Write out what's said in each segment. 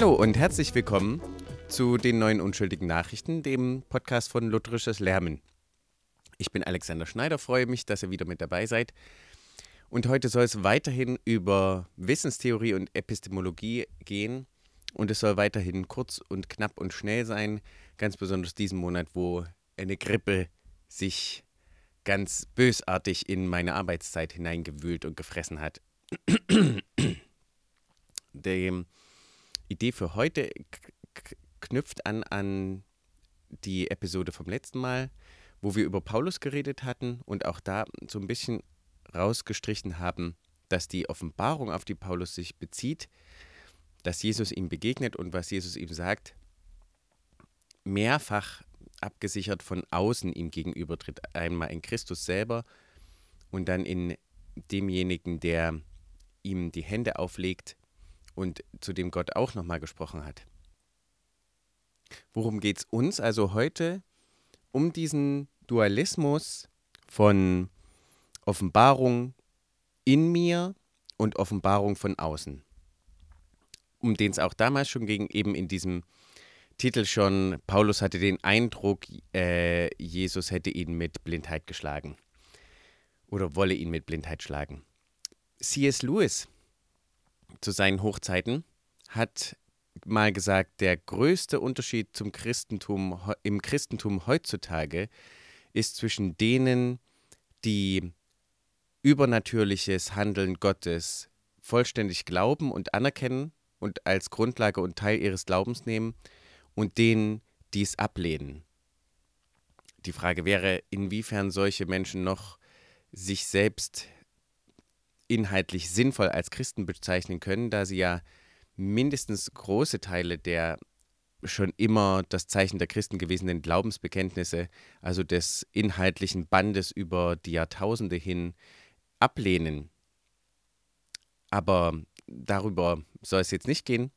Hallo und herzlich willkommen zu den neuen unschuldigen Nachrichten, dem Podcast von Lutherisches Lärmen. Ich bin Alexander Schneider, freue mich, dass ihr wieder mit dabei seid. Und heute soll es weiterhin über Wissenstheorie und Epistemologie gehen. Und es soll weiterhin kurz und knapp und schnell sein, ganz besonders diesen Monat, wo eine Grippe sich ganz bösartig in meine Arbeitszeit hineingewühlt und gefressen hat. Die Idee für heute knüpft an an die Episode vom letzten Mal, wo wir über Paulus geredet hatten und auch da so ein bisschen rausgestrichen haben, dass die Offenbarung, auf die Paulus sich bezieht, dass Jesus ihm begegnet und was Jesus ihm sagt, mehrfach abgesichert von außen ihm gegenübertritt. Einmal in Christus selber und dann in demjenigen, der ihm die Hände auflegt und zu dem Gott auch nochmal gesprochen hat. Worum geht es uns also heute? Um diesen Dualismus von Offenbarung in mir und Offenbarung von außen. Um den es auch damals schon ging, eben in diesem Titel schon, Paulus hatte den Eindruck, äh, Jesus hätte ihn mit Blindheit geschlagen oder wolle ihn mit Blindheit schlagen. C.S. Lewis zu seinen Hochzeiten hat mal gesagt, der größte Unterschied zum Christentum im Christentum heutzutage ist zwischen denen, die übernatürliches Handeln Gottes vollständig glauben und anerkennen und als Grundlage und Teil ihres Glaubens nehmen und denen, die es ablehnen. Die Frage wäre, inwiefern solche Menschen noch sich selbst inhaltlich sinnvoll als Christen bezeichnen können, da sie ja mindestens große Teile der schon immer das Zeichen der Christen gewesenen Glaubensbekenntnisse, also des inhaltlichen Bandes über die Jahrtausende hin, ablehnen. Aber darüber soll es jetzt nicht gehen.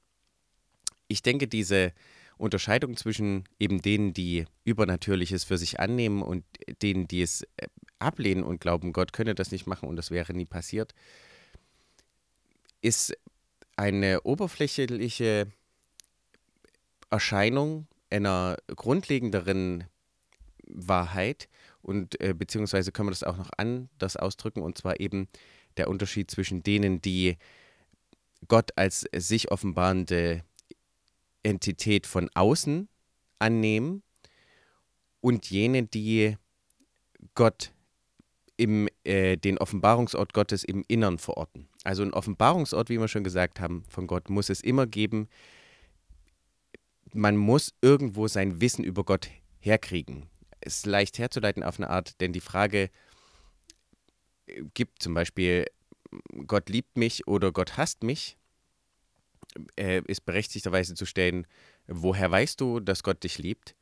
Ich denke, diese Unterscheidung zwischen eben denen, die Übernatürliches für sich annehmen und denen, die es äh, ablehnen und glauben, Gott könne das nicht machen und das wäre nie passiert, ist eine oberflächliche Erscheinung einer grundlegenderen Wahrheit und äh, beziehungsweise können wir das auch noch anders ausdrücken und zwar eben der Unterschied zwischen denen, die Gott als sich offenbarende Entität von außen annehmen und jene, die Gott im, äh, den Offenbarungsort Gottes im Innern verorten. Also ein Offenbarungsort, wie wir schon gesagt haben, von Gott muss es immer geben. Man muss irgendwo sein Wissen über Gott herkriegen. Es ist leicht herzuleiten auf eine Art, denn die Frage äh, gibt zum Beispiel, Gott liebt mich oder Gott hasst mich, äh, ist berechtigterweise zu stellen, woher weißt du, dass Gott dich liebt?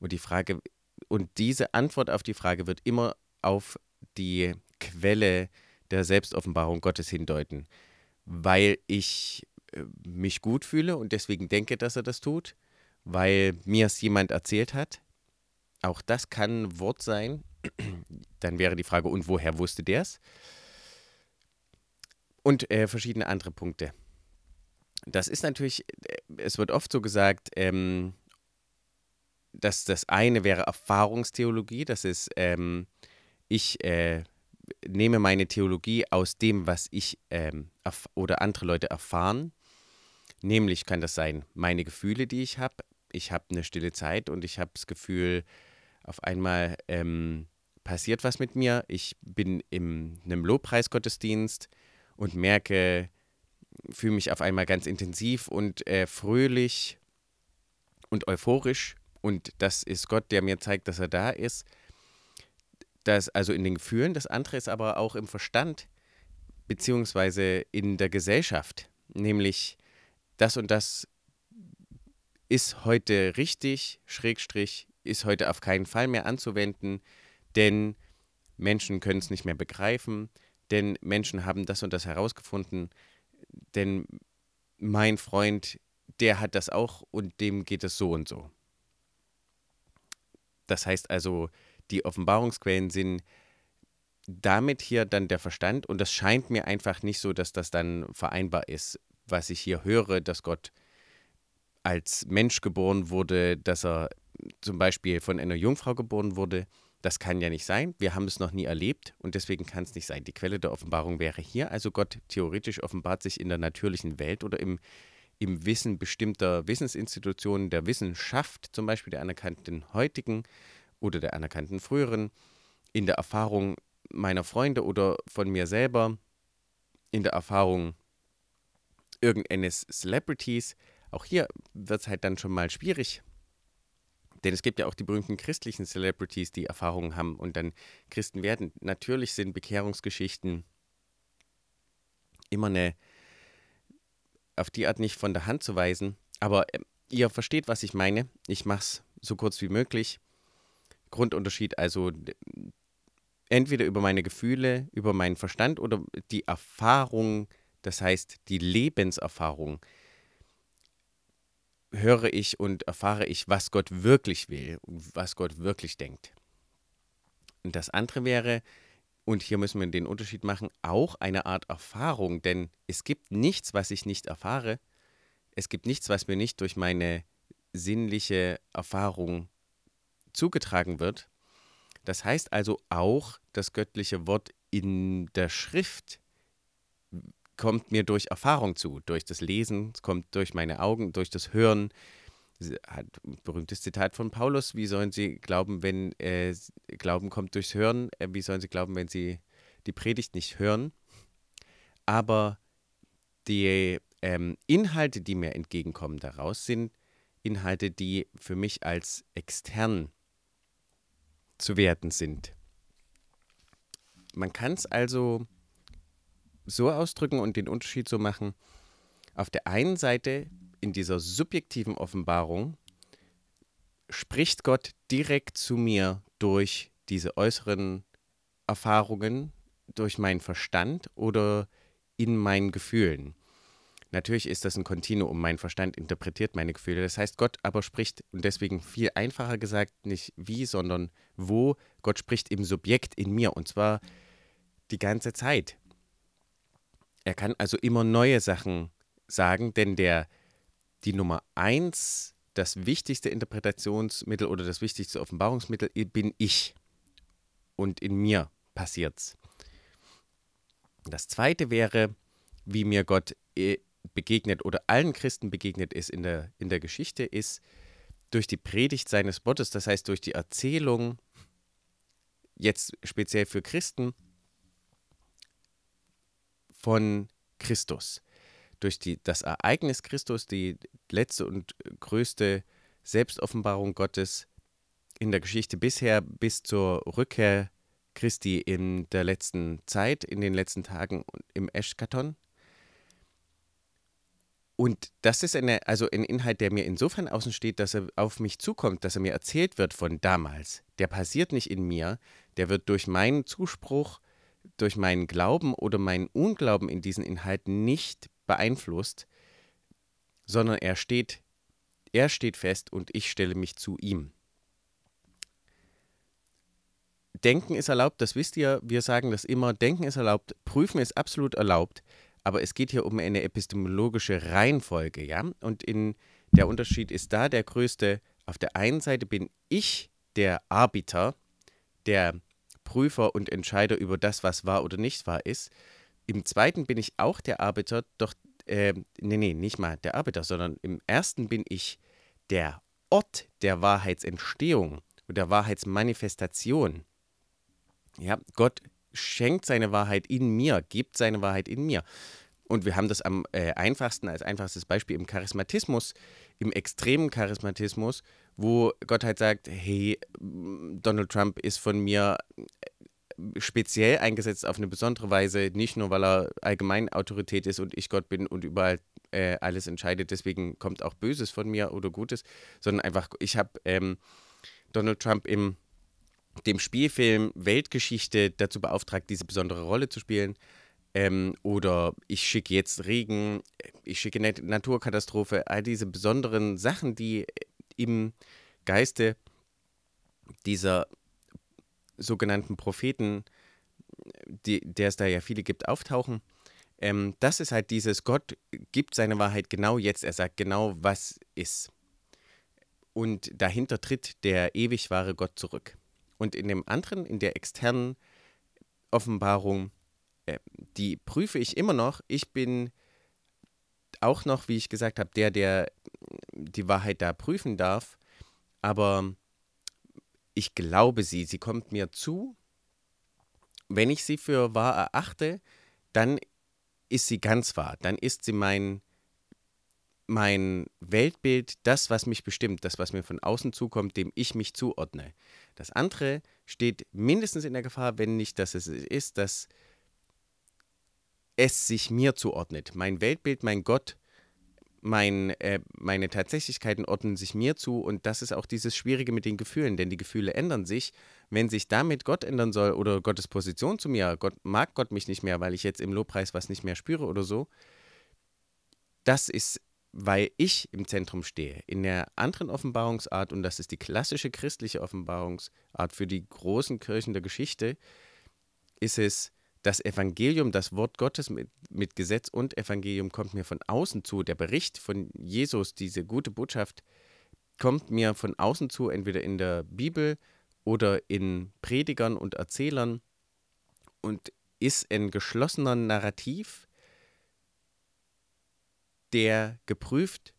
Und die Frage, und diese Antwort auf die Frage wird immer auf die Quelle der Selbstoffenbarung Gottes hindeuten, weil ich äh, mich gut fühle und deswegen denke, dass er das tut, weil mir es jemand erzählt hat. Auch das kann ein Wort sein. Dann wäre die Frage, und woher wusste der es? Und äh, verschiedene andere Punkte. Das ist natürlich, äh, es wird oft so gesagt, ähm, dass das eine wäre Erfahrungstheologie, das ist, ähm, ich äh, nehme meine Theologie aus dem, was ich ähm, oder andere Leute erfahren. Nämlich kann das sein, meine Gefühle, die ich habe. Ich habe eine stille Zeit und ich habe das Gefühl, auf einmal ähm, passiert was mit mir. Ich bin in einem Lobpreisgottesdienst und merke, fühle mich auf einmal ganz intensiv und äh, fröhlich und euphorisch. Und das ist Gott, der mir zeigt, dass er da ist. Das also in den Gefühlen. Das andere ist aber auch im Verstand, beziehungsweise in der Gesellschaft. Nämlich, das und das ist heute richtig, Schrägstrich, ist heute auf keinen Fall mehr anzuwenden, denn Menschen können es nicht mehr begreifen, denn Menschen haben das und das herausgefunden, denn mein Freund, der hat das auch und dem geht es so und so. Das heißt also, die Offenbarungsquellen sind damit hier dann der Verstand und das scheint mir einfach nicht so, dass das dann vereinbar ist, was ich hier höre, dass Gott als Mensch geboren wurde, dass er zum Beispiel von einer Jungfrau geboren wurde. Das kann ja nicht sein. Wir haben es noch nie erlebt und deswegen kann es nicht sein. Die Quelle der Offenbarung wäre hier. Also Gott theoretisch offenbart sich in der natürlichen Welt oder im, im Wissen bestimmter Wissensinstitutionen der Wissenschaft, zum Beispiel der anerkannten heutigen oder der anerkannten früheren, in der Erfahrung meiner Freunde oder von mir selber, in der Erfahrung irgendeines Celebrities. Auch hier wird es halt dann schon mal schwierig. Denn es gibt ja auch die berühmten christlichen Celebrities, die Erfahrungen haben und dann Christen werden. Natürlich sind Bekehrungsgeschichten immer eine, auf die Art nicht von der Hand zu weisen. Aber äh, ihr versteht, was ich meine. Ich mache es so kurz wie möglich. Grundunterschied also entweder über meine Gefühle, über meinen Verstand oder die Erfahrung, das heißt die Lebenserfahrung, höre ich und erfahre ich, was Gott wirklich will was Gott wirklich denkt. Und das andere wäre, und hier müssen wir den Unterschied machen, auch eine Art Erfahrung, denn es gibt nichts, was ich nicht erfahre. Es gibt nichts, was mir nicht durch meine sinnliche Erfahrung zugetragen wird. Das heißt also auch, das göttliche Wort in der Schrift kommt mir durch Erfahrung zu, durch das Lesen, es kommt durch meine Augen, durch das Hören. Hat berühmtes Zitat von Paulus, wie sollen sie glauben, wenn äh, Glauben kommt durchs Hören, äh, wie sollen sie glauben, wenn sie die Predigt nicht hören? Aber die ähm, Inhalte, die mir entgegenkommen daraus, sind Inhalte, die für mich als extern zu werten sind. Man kann es also so ausdrücken und den Unterschied so machen. Auf der einen Seite in dieser subjektiven Offenbarung spricht Gott direkt zu mir durch diese äußeren Erfahrungen, durch meinen Verstand oder in meinen Gefühlen. Natürlich ist das ein Kontinuum. Mein Verstand interpretiert meine Gefühle. Das heißt, Gott aber spricht, und deswegen viel einfacher gesagt, nicht wie, sondern wo. Gott spricht im Subjekt in mir und zwar die ganze Zeit. Er kann also immer neue Sachen sagen, denn der, die Nummer eins, das wichtigste Interpretationsmittel oder das wichtigste Offenbarungsmittel bin ich. Und in mir passiert's. Das zweite wäre, wie mir Gott äh, begegnet oder allen Christen begegnet ist in der, in der Geschichte, ist durch die Predigt seines Wortes, das heißt durch die Erzählung, jetzt speziell für Christen, von Christus. Durch die, das Ereignis Christus, die letzte und größte Selbstoffenbarung Gottes in der Geschichte bisher bis zur Rückkehr Christi in der letzten Zeit, in den letzten Tagen im Eschkaton. Und das ist eine, also ein Inhalt, der mir insofern außen steht, dass er auf mich zukommt, dass er mir erzählt wird von damals. Der passiert nicht in mir, der wird durch meinen Zuspruch durch meinen Glauben oder meinen Unglauben in diesen Inhalt nicht beeinflusst, sondern er steht, er steht fest und ich stelle mich zu ihm. Denken ist erlaubt, das wisst ihr, wir sagen das immer, Denken ist erlaubt, Prüfen ist absolut erlaubt, aber es geht hier um eine epistemologische Reihenfolge, ja? Und in, der Unterschied ist da der größte. Auf der einen Seite bin ich der Arbiter, der Prüfer und Entscheider über das, was wahr oder nicht wahr ist. Im zweiten bin ich auch der Arbeiter, doch, äh, nee, nee, nicht mal der Arbeiter, sondern im ersten bin ich der Ort der Wahrheitsentstehung und der Wahrheitsmanifestation. Ja, Gott schenkt seine Wahrheit in mir, gibt seine Wahrheit in mir. Und wir haben das am äh, einfachsten, als einfachstes Beispiel im Charismatismus, im extremen Charismatismus, wo Gott halt sagt, hey, Donald Trump ist von mir äh, speziell eingesetzt auf eine besondere Weise, nicht nur, weil er allgemein Autorität ist und ich Gott bin und überall äh, alles entscheidet, deswegen kommt auch Böses von mir oder Gutes, sondern einfach, ich habe ähm, Donald Trump im dem Spielfilm Weltgeschichte dazu beauftragt, diese besondere Rolle zu spielen. Ähm, oder ich schicke jetzt Regen, ich schicke eine Naturkatastrophe, all diese besonderen Sachen, die im Geiste dieser sogenannten Propheten, die, der es da ja viele gibt, auftauchen. Ähm, das ist halt dieses, Gott gibt seine Wahrheit genau jetzt. Er sagt genau, was ist. Und dahinter tritt der ewig wahre Gott zurück. Und in dem anderen, in der externen Offenbarung, äh, die prüfe ich immer noch. Ich bin auch noch, wie ich gesagt habe, der, der die Wahrheit da prüfen darf. Aber ich glaube sie, sie kommt mir zu. Wenn ich sie für wahr erachte, dann ist sie ganz wahr. Dann ist sie mein, mein Weltbild, das, was mich bestimmt, das, was mir von außen zukommt, dem ich mich zuordne. Das andere steht mindestens in der Gefahr, wenn nicht, dass es ist, dass es sich mir zuordnet. Mein Weltbild, mein Gott, mein, äh, meine Tatsächlichkeiten ordnen sich mir zu und das ist auch dieses Schwierige mit den Gefühlen, denn die Gefühle ändern sich. Wenn sich damit Gott ändern soll oder Gottes Position zu mir, Gott mag Gott mich nicht mehr, weil ich jetzt im Lobpreis was nicht mehr spüre oder so, das ist, weil ich im Zentrum stehe. In der anderen Offenbarungsart, und das ist die klassische christliche Offenbarungsart für die großen Kirchen der Geschichte, ist es, das Evangelium, das Wort Gottes mit, mit Gesetz und Evangelium kommt mir von außen zu. Der Bericht von Jesus, diese gute Botschaft, kommt mir von außen zu, entweder in der Bibel oder in Predigern und Erzählern und ist ein geschlossener Narrativ, der geprüft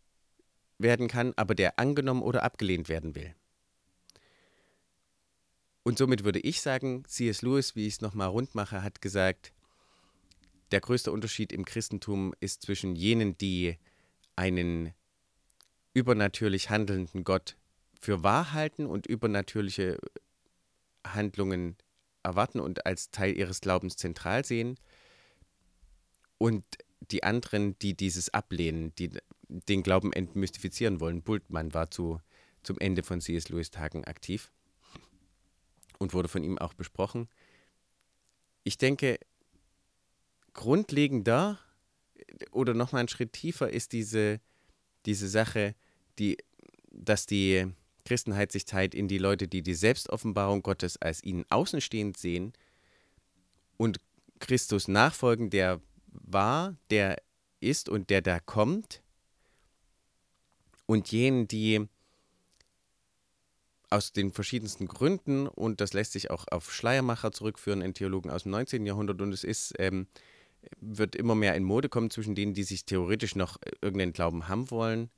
werden kann, aber der angenommen oder abgelehnt werden will. Und somit würde ich sagen, C.S. Lewis, wie ich es nochmal rund mache, hat gesagt, der größte Unterschied im Christentum ist zwischen jenen, die einen übernatürlich handelnden Gott für wahr halten und übernatürliche Handlungen erwarten und als Teil ihres Glaubens zentral sehen, und die anderen, die dieses ablehnen, die den Glauben entmystifizieren wollen. Bultmann war zu, zum Ende von C.S. Lewis Tagen aktiv und wurde von ihm auch besprochen. Ich denke, grundlegender oder nochmal einen Schritt tiefer ist diese, diese Sache, die, dass die Christenheit sich teilt in die Leute, die die Selbstoffenbarung Gottes als ihnen außenstehend sehen und Christus nachfolgen, der war, der ist und der da kommt, und jenen, die aus den verschiedensten Gründen, und das lässt sich auch auf Schleiermacher zurückführen, in Theologen aus dem 19. Jahrhundert, und es ist, ähm, wird immer mehr in Mode kommen zwischen denen, die sich theoretisch noch irgendeinen Glauben haben wollen,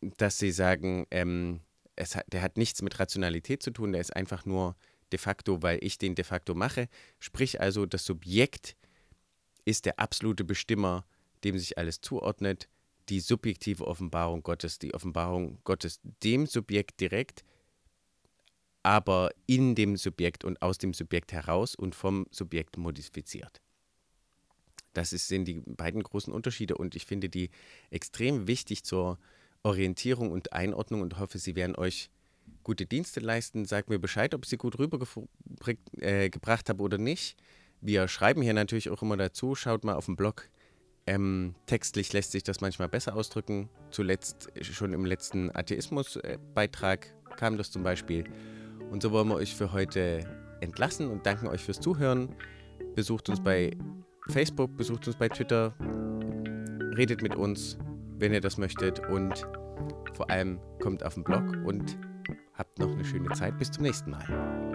dass sie sagen, ähm, es hat, der hat nichts mit Rationalität zu tun, der ist einfach nur de facto, weil ich den de facto mache. Sprich also, das Subjekt ist der absolute Bestimmer, dem sich alles zuordnet die subjektive Offenbarung Gottes, die Offenbarung Gottes dem Subjekt direkt, aber in dem Subjekt und aus dem Subjekt heraus und vom Subjekt modifiziert. Das sind die beiden großen Unterschiede und ich finde die extrem wichtig zur Orientierung und Einordnung und hoffe, sie werden euch gute Dienste leisten. Sagt mir Bescheid, ob ich sie gut rübergebracht äh, habe oder nicht. Wir schreiben hier natürlich auch immer dazu. Schaut mal auf dem Blog ähm, textlich lässt sich das manchmal besser ausdrücken. Zuletzt, schon im letzten Atheismus-Beitrag kam das zum Beispiel. Und so wollen wir euch für heute entlassen und danken euch fürs Zuhören. Besucht uns bei Facebook, besucht uns bei Twitter, redet mit uns, wenn ihr das möchtet und vor allem kommt auf den Blog und habt noch eine schöne Zeit. Bis zum nächsten Mal.